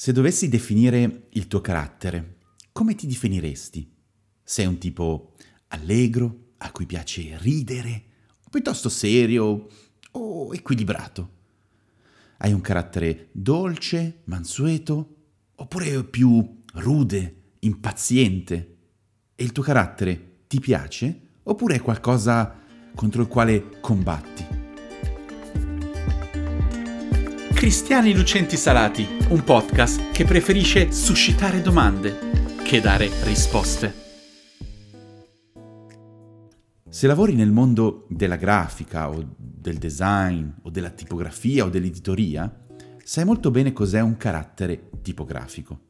Se dovessi definire il tuo carattere, come ti definiresti? Sei un tipo allegro, a cui piace ridere, o piuttosto serio o equilibrato? Hai un carattere dolce, mansueto, oppure più rude, impaziente? E il tuo carattere ti piace? Oppure è qualcosa contro il quale combatti? Cristiani Lucenti Salati, un podcast che preferisce suscitare domande che dare risposte. Se lavori nel mondo della grafica o del design o della tipografia o dell'editoria, sai molto bene cos'è un carattere tipografico.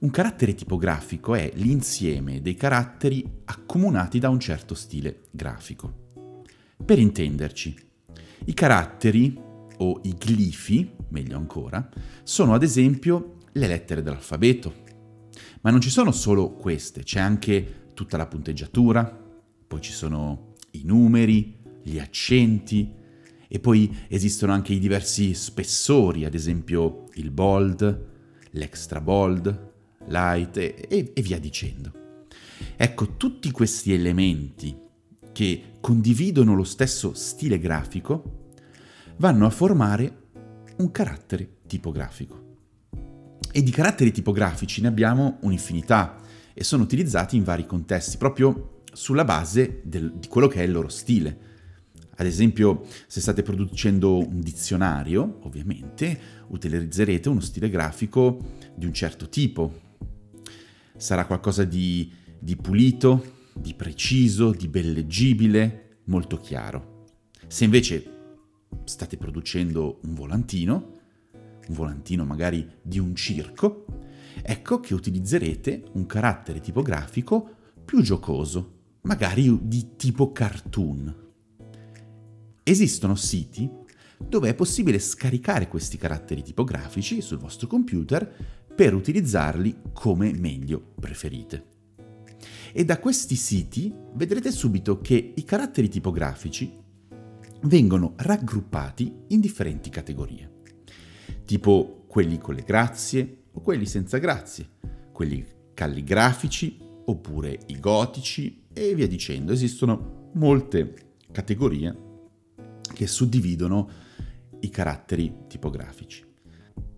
Un carattere tipografico è l'insieme dei caratteri accomunati da un certo stile grafico. Per intenderci, i caratteri o i glifi, meglio ancora, sono ad esempio le lettere dell'alfabeto. Ma non ci sono solo queste, c'è anche tutta la punteggiatura, poi ci sono i numeri, gli accenti e poi esistono anche i diversi spessori, ad esempio il bold, l'extra bold, light e, e, e via dicendo. Ecco, tutti questi elementi che condividono lo stesso stile grafico vanno a formare un carattere tipografico. E di caratteri tipografici ne abbiamo un'infinità e sono utilizzati in vari contesti, proprio sulla base del, di quello che è il loro stile. Ad esempio, se state producendo un dizionario, ovviamente utilizzerete uno stile grafico di un certo tipo. Sarà qualcosa di, di pulito, di preciso, di belleggibile, molto chiaro. Se invece state producendo un volantino, un volantino magari di un circo, ecco che utilizzerete un carattere tipografico più giocoso, magari di tipo cartoon. Esistono siti dove è possibile scaricare questi caratteri tipografici sul vostro computer per utilizzarli come meglio preferite. E da questi siti vedrete subito che i caratteri tipografici vengono raggruppati in differenti categorie, tipo quelli con le grazie o quelli senza grazie, quelli calligrafici oppure i gotici e via dicendo. Esistono molte categorie che suddividono i caratteri tipografici.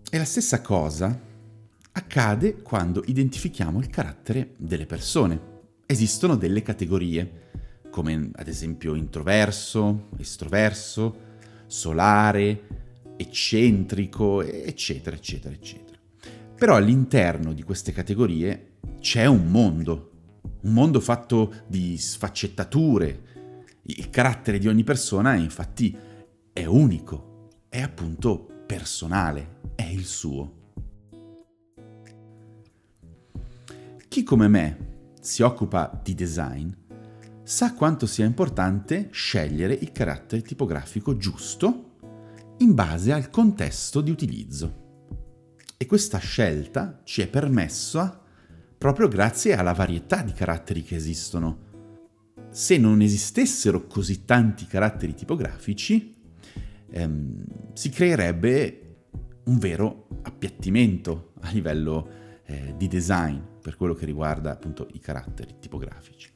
E la stessa cosa accade quando identifichiamo il carattere delle persone. Esistono delle categorie come ad esempio introverso, estroverso, solare, eccentrico, eccetera, eccetera, eccetera. Però all'interno di queste categorie c'è un mondo, un mondo fatto di sfaccettature. Il carattere di ogni persona infatti è unico, è appunto personale, è il suo. Chi come me si occupa di design sa quanto sia importante scegliere il carattere tipografico giusto in base al contesto di utilizzo. E questa scelta ci è permessa proprio grazie alla varietà di caratteri che esistono. Se non esistessero così tanti caratteri tipografici, ehm, si creerebbe un vero appiattimento a livello eh, di design per quello che riguarda appunto i caratteri tipografici.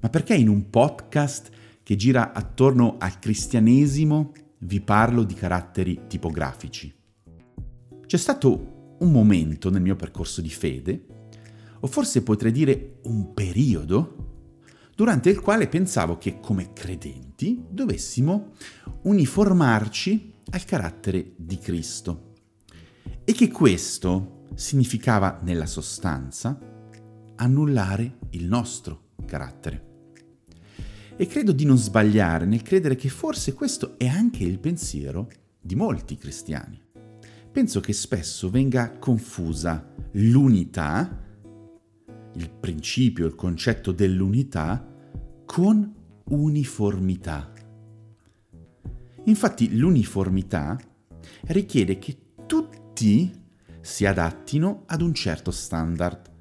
Ma perché in un podcast che gira attorno al cristianesimo vi parlo di caratteri tipografici? C'è stato un momento nel mio percorso di fede, o forse potrei dire un periodo, durante il quale pensavo che come credenti dovessimo uniformarci al carattere di Cristo e che questo significava nella sostanza annullare il nostro carattere. E credo di non sbagliare nel credere che forse questo è anche il pensiero di molti cristiani. Penso che spesso venga confusa l'unità, il principio, il concetto dell'unità, con uniformità. Infatti l'uniformità richiede che tutti si adattino ad un certo standard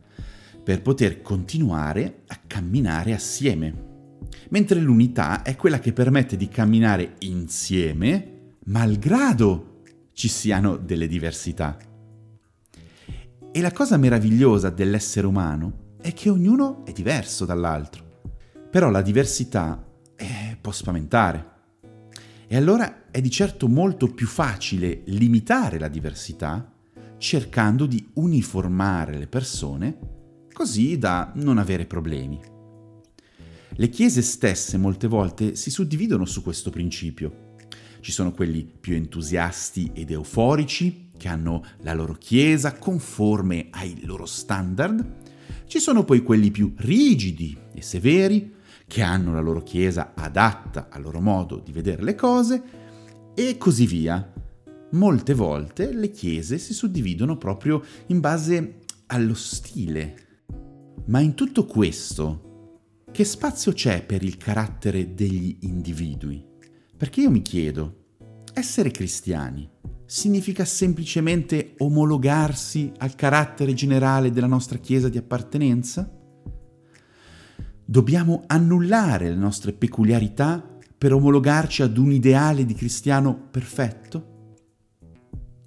per poter continuare a camminare assieme. Mentre l'unità è quella che permette di camminare insieme, malgrado ci siano delle diversità. E la cosa meravigliosa dell'essere umano è che ognuno è diverso dall'altro. Però la diversità eh, può spaventare. E allora è di certo molto più facile limitare la diversità cercando di uniformare le persone così da non avere problemi. Le chiese stesse molte volte si suddividono su questo principio. Ci sono quelli più entusiasti ed euforici, che hanno la loro chiesa conforme ai loro standard. Ci sono poi quelli più rigidi e severi, che hanno la loro chiesa adatta al loro modo di vedere le cose, e così via. Molte volte le chiese si suddividono proprio in base allo stile. Ma in tutto questo che spazio c'è per il carattere degli individui? Perché io mi chiedo, essere cristiani significa semplicemente omologarsi al carattere generale della nostra Chiesa di appartenenza? Dobbiamo annullare le nostre peculiarità per omologarci ad un ideale di cristiano perfetto?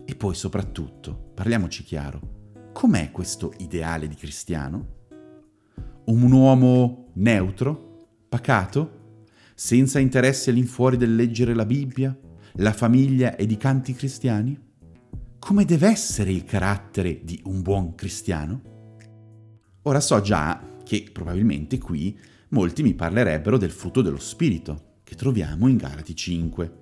E poi soprattutto, parliamoci chiaro, com'è questo ideale di cristiano? Un uomo neutro, pacato, senza interessi all'infuori del leggere la Bibbia, la famiglia ed i canti cristiani? Come deve essere il carattere di un buon cristiano? Ora so già che probabilmente qui molti mi parlerebbero del frutto dello Spirito, che troviamo in Galati 5.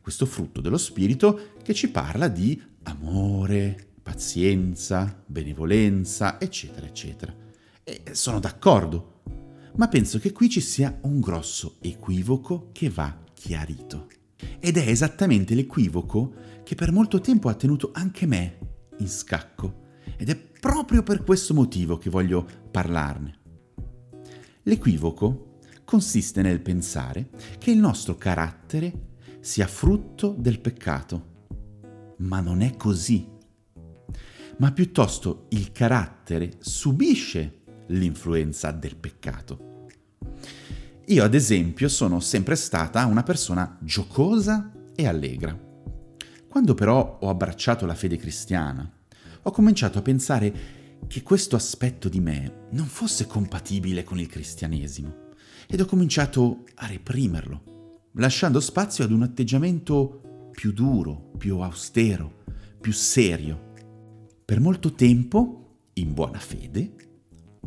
Questo frutto dello Spirito che ci parla di amore, pazienza, benevolenza, eccetera, eccetera. E sono d'accordo, ma penso che qui ci sia un grosso equivoco che va chiarito. Ed è esattamente l'equivoco che per molto tempo ha tenuto anche me in scacco. Ed è proprio per questo motivo che voglio parlarne. L'equivoco consiste nel pensare che il nostro carattere sia frutto del peccato. Ma non è così. Ma piuttosto il carattere subisce l'influenza del peccato. Io, ad esempio, sono sempre stata una persona giocosa e allegra. Quando però ho abbracciato la fede cristiana, ho cominciato a pensare che questo aspetto di me non fosse compatibile con il cristianesimo ed ho cominciato a reprimerlo, lasciando spazio ad un atteggiamento più duro, più austero, più serio. Per molto tempo, in buona fede,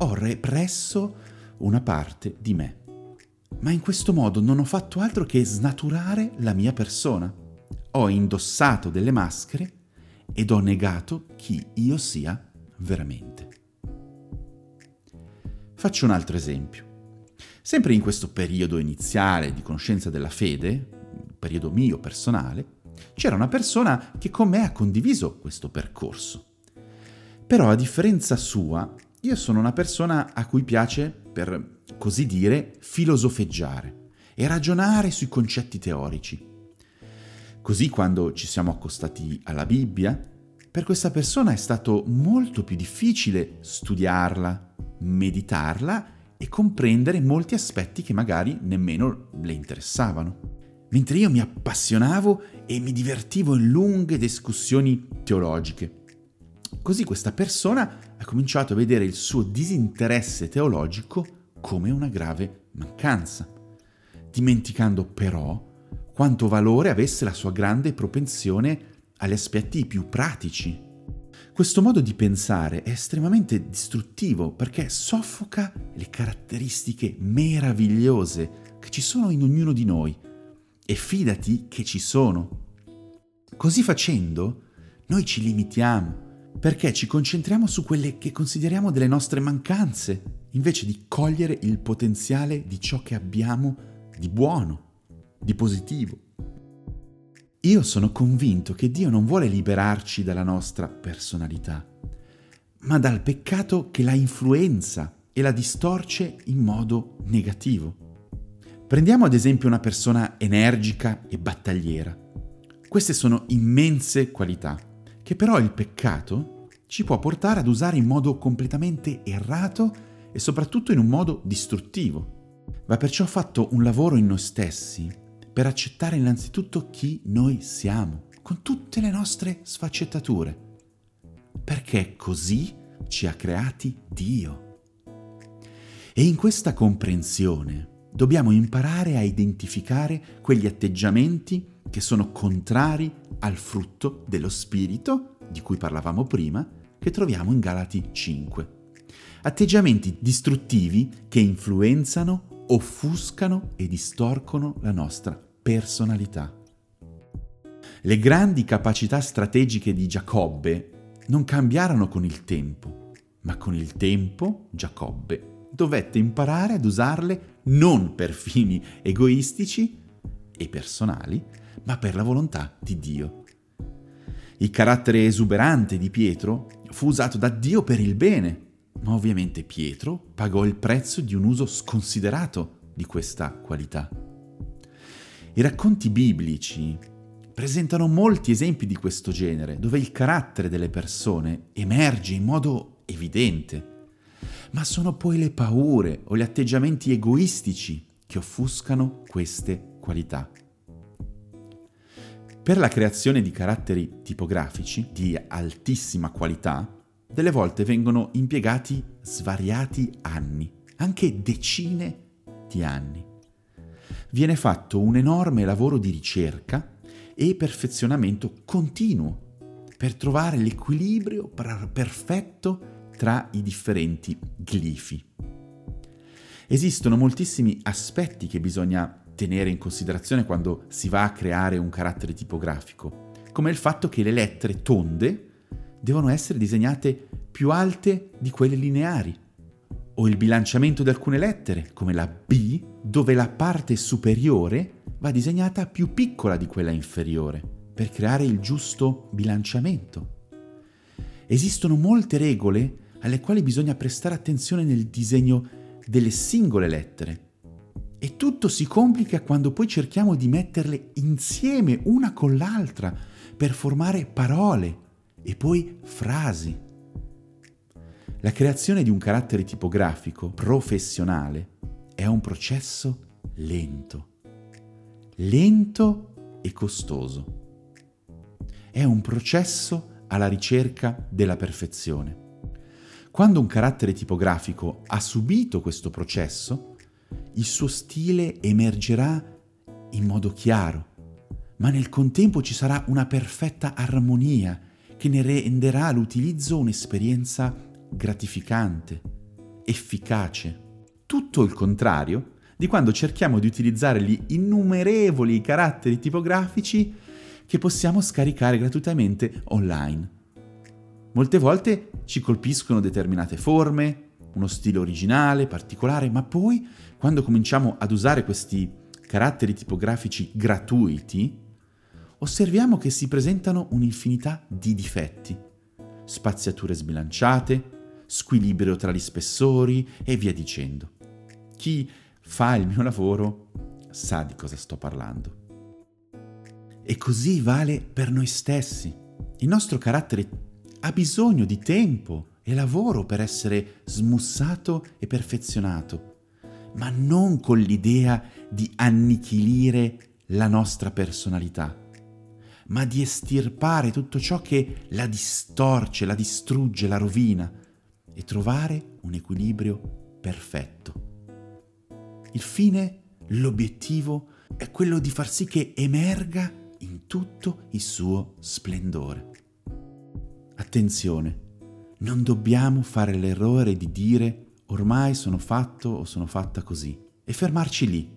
ho represso una parte di me. Ma in questo modo non ho fatto altro che snaturare la mia persona. Ho indossato delle maschere ed ho negato chi io sia veramente. Faccio un altro esempio. Sempre in questo periodo iniziale di conoscenza della fede, periodo mio personale, c'era una persona che con me ha condiviso questo percorso. Però a differenza sua, io sono una persona a cui piace, per così dire, filosofeggiare e ragionare sui concetti teorici. Così quando ci siamo accostati alla Bibbia, per questa persona è stato molto più difficile studiarla, meditarla e comprendere molti aspetti che magari nemmeno le interessavano. Mentre io mi appassionavo e mi divertivo in lunghe discussioni teologiche. Così questa persona ha cominciato a vedere il suo disinteresse teologico come una grave mancanza, dimenticando però quanto valore avesse la sua grande propensione agli aspetti più pratici. Questo modo di pensare è estremamente distruttivo perché soffoca le caratteristiche meravigliose che ci sono in ognuno di noi e fidati che ci sono. Così facendo, noi ci limitiamo perché ci concentriamo su quelle che consideriamo delle nostre mancanze, invece di cogliere il potenziale di ciò che abbiamo di buono, di positivo. Io sono convinto che Dio non vuole liberarci dalla nostra personalità, ma dal peccato che la influenza e la distorce in modo negativo. Prendiamo ad esempio una persona energica e battagliera. Queste sono immense qualità che però il peccato ci può portare ad usare in modo completamente errato e soprattutto in un modo distruttivo. Va perciò fatto un lavoro in noi stessi per accettare innanzitutto chi noi siamo, con tutte le nostre sfaccettature. perché così ci ha creati Dio. E in questa comprensione dobbiamo imparare a identificare quegli atteggiamenti che sono contrari al frutto dello Spirito, di cui parlavamo prima, che troviamo in Galati 5. Atteggiamenti distruttivi che influenzano, offuscano e distorcono la nostra personalità. Le grandi capacità strategiche di Giacobbe non cambiarono con il tempo, ma con il tempo Giacobbe dovette imparare ad usarle non per fini egoistici e personali, ma per la volontà di Dio. Il carattere esuberante di Pietro fu usato da Dio per il bene, ma ovviamente Pietro pagò il prezzo di un uso sconsiderato di questa qualità. I racconti biblici presentano molti esempi di questo genere, dove il carattere delle persone emerge in modo evidente, ma sono poi le paure o gli atteggiamenti egoistici che offuscano queste qualità. Per la creazione di caratteri tipografici di altissima qualità, delle volte vengono impiegati svariati anni, anche decine di anni. Viene fatto un enorme lavoro di ricerca e perfezionamento continuo per trovare l'equilibrio perfetto tra i differenti glifi. Esistono moltissimi aspetti che bisogna tenere in considerazione quando si va a creare un carattere tipografico, come il fatto che le lettere tonde devono essere disegnate più alte di quelle lineari, o il bilanciamento di alcune lettere, come la B, dove la parte superiore va disegnata più piccola di quella inferiore, per creare il giusto bilanciamento. Esistono molte regole alle quali bisogna prestare attenzione nel disegno delle singole lettere e tutto si complica quando poi cerchiamo di metterle insieme una con l'altra per formare parole e poi frasi. La creazione di un carattere tipografico professionale è un processo lento, lento e costoso. È un processo alla ricerca della perfezione. Quando un carattere tipografico ha subito questo processo, il suo stile emergerà in modo chiaro, ma nel contempo ci sarà una perfetta armonia che ne renderà l'utilizzo un'esperienza gratificante, efficace. Tutto il contrario di quando cerchiamo di utilizzare gli innumerevoli caratteri tipografici che possiamo scaricare gratuitamente online. Molte volte ci colpiscono determinate forme, uno stile originale, particolare, ma poi quando cominciamo ad usare questi caratteri tipografici gratuiti, osserviamo che si presentano un'infinità di difetti, spaziature sbilanciate, squilibrio tra gli spessori e via dicendo. Chi fa il mio lavoro sa di cosa sto parlando. E così vale per noi stessi. Il nostro carattere ha bisogno di tempo, e lavoro per essere smussato e perfezionato, ma non con l'idea di annichilire la nostra personalità, ma di estirpare tutto ciò che la distorce, la distrugge, la rovina e trovare un equilibrio perfetto. Il fine, l'obiettivo è quello di far sì che emerga in tutto il suo splendore. Attenzione, non dobbiamo fare l'errore di dire ormai sono fatto o sono fatta così e fermarci lì,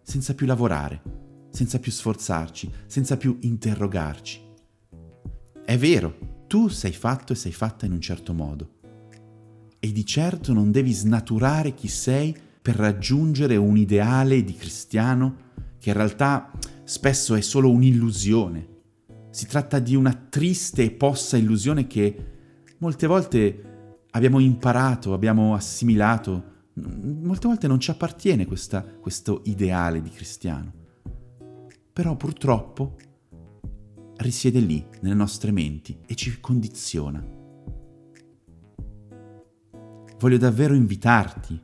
senza più lavorare, senza più sforzarci, senza più interrogarci. È vero, tu sei fatto e sei fatta in un certo modo e di certo non devi snaturare chi sei per raggiungere un ideale di cristiano che in realtà spesso è solo un'illusione. Si tratta di una triste e possa illusione che molte volte abbiamo imparato, abbiamo assimilato, molte volte non ci appartiene questa, questo ideale di cristiano. Però purtroppo risiede lì, nelle nostre menti, e ci condiziona. Voglio davvero invitarti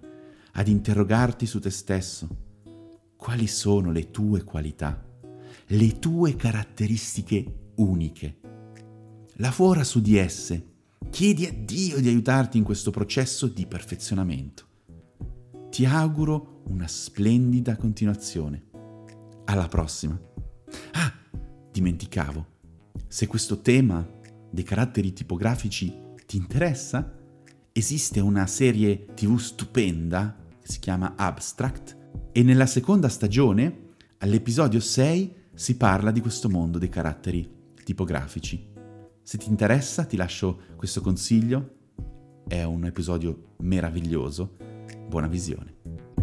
ad interrogarti su te stesso. Quali sono le tue qualità, le tue caratteristiche uniche? lavora su di esse, chiedi a Dio di aiutarti in questo processo di perfezionamento. Ti auguro una splendida continuazione. Alla prossima. Ah, dimenticavo, se questo tema dei caratteri tipografici ti interessa, esiste una serie tv stupenda che si chiama Abstract e nella seconda stagione, all'episodio 6, si parla di questo mondo dei caratteri tipografici. Se ti interessa ti lascio questo consiglio, è un episodio meraviglioso. Buona visione.